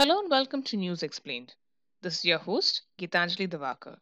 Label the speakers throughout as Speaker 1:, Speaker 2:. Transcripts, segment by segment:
Speaker 1: Hello and welcome to News Explained. This is your host, Gitanjali Davakar.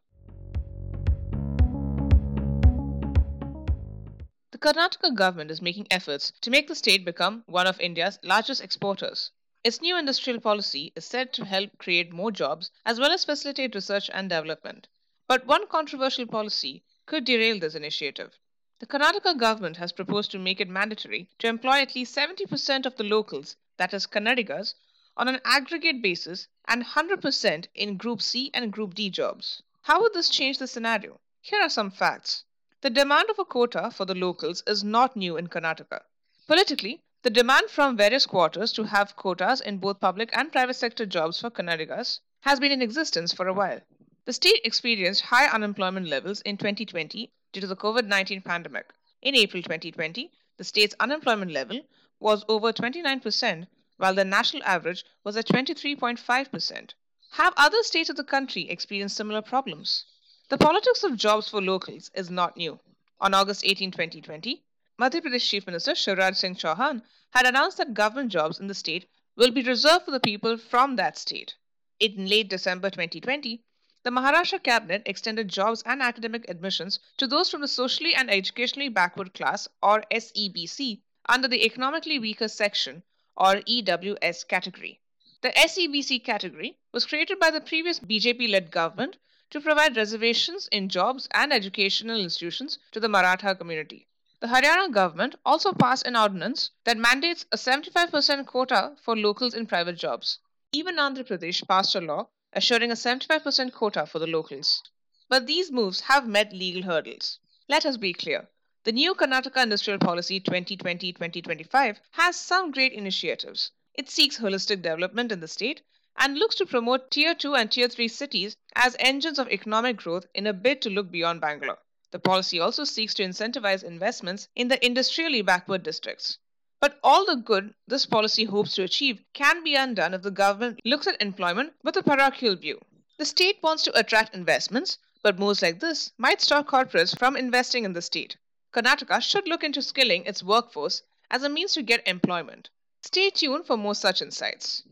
Speaker 1: The Karnataka government is making efforts to make the state become one of India's largest exporters. Its new industrial policy is said to help create more jobs as well as facilitate research and development. But one controversial policy could derail this initiative. The Karnataka government has proposed to make it mandatory to employ at least 70% of the locals, that is, Kannadigas, on an aggregate basis and 100% in Group C and Group D jobs. How would this change the scenario? Here are some facts. The demand of a quota for the locals is not new in Karnataka. Politically, the demand from various quarters to have quotas in both public and private sector jobs for Kannadigas has been in existence for a while. The state experienced high unemployment levels in 2020 due to the COVID 19 pandemic. In April 2020, the state's unemployment level was over 29%, while the national average was at 23.5%. Have other states of the country experienced similar problems? The politics of jobs for locals is not new. On August 18, 2020, Madhya Pradesh Chief Minister Shivraj Singh Chauhan had announced that government jobs in the state will be reserved for the people from that state. In late December 2020, the Maharashtra cabinet extended jobs and academic admissions to those from the socially and educationally backward class or SEBC under the economically weaker section or EWS category. The SEBC category was created by the previous BJP led government to provide reservations in jobs and educational institutions to the Maratha community. The Haryana government also passed an ordinance that mandates a 75% quota for locals in private jobs. Even Andhra Pradesh passed a law assuring a 75% quota for the locals. But these moves have met legal hurdles. Let us be clear. The new Karnataka Industrial Policy 2020 2025 has some great initiatives. It seeks holistic development in the state and looks to promote Tier 2 and Tier 3 cities as engines of economic growth in a bid to look beyond Bangalore. The policy also seeks to incentivize investments in the industrially backward districts. But all the good this policy hopes to achieve can be undone if the government looks at employment with a parochial view. The state wants to attract investments, but moves like this might stop corporates from investing in the state. Karnataka should look into skilling its workforce as a means to get employment. Stay tuned for more such insights.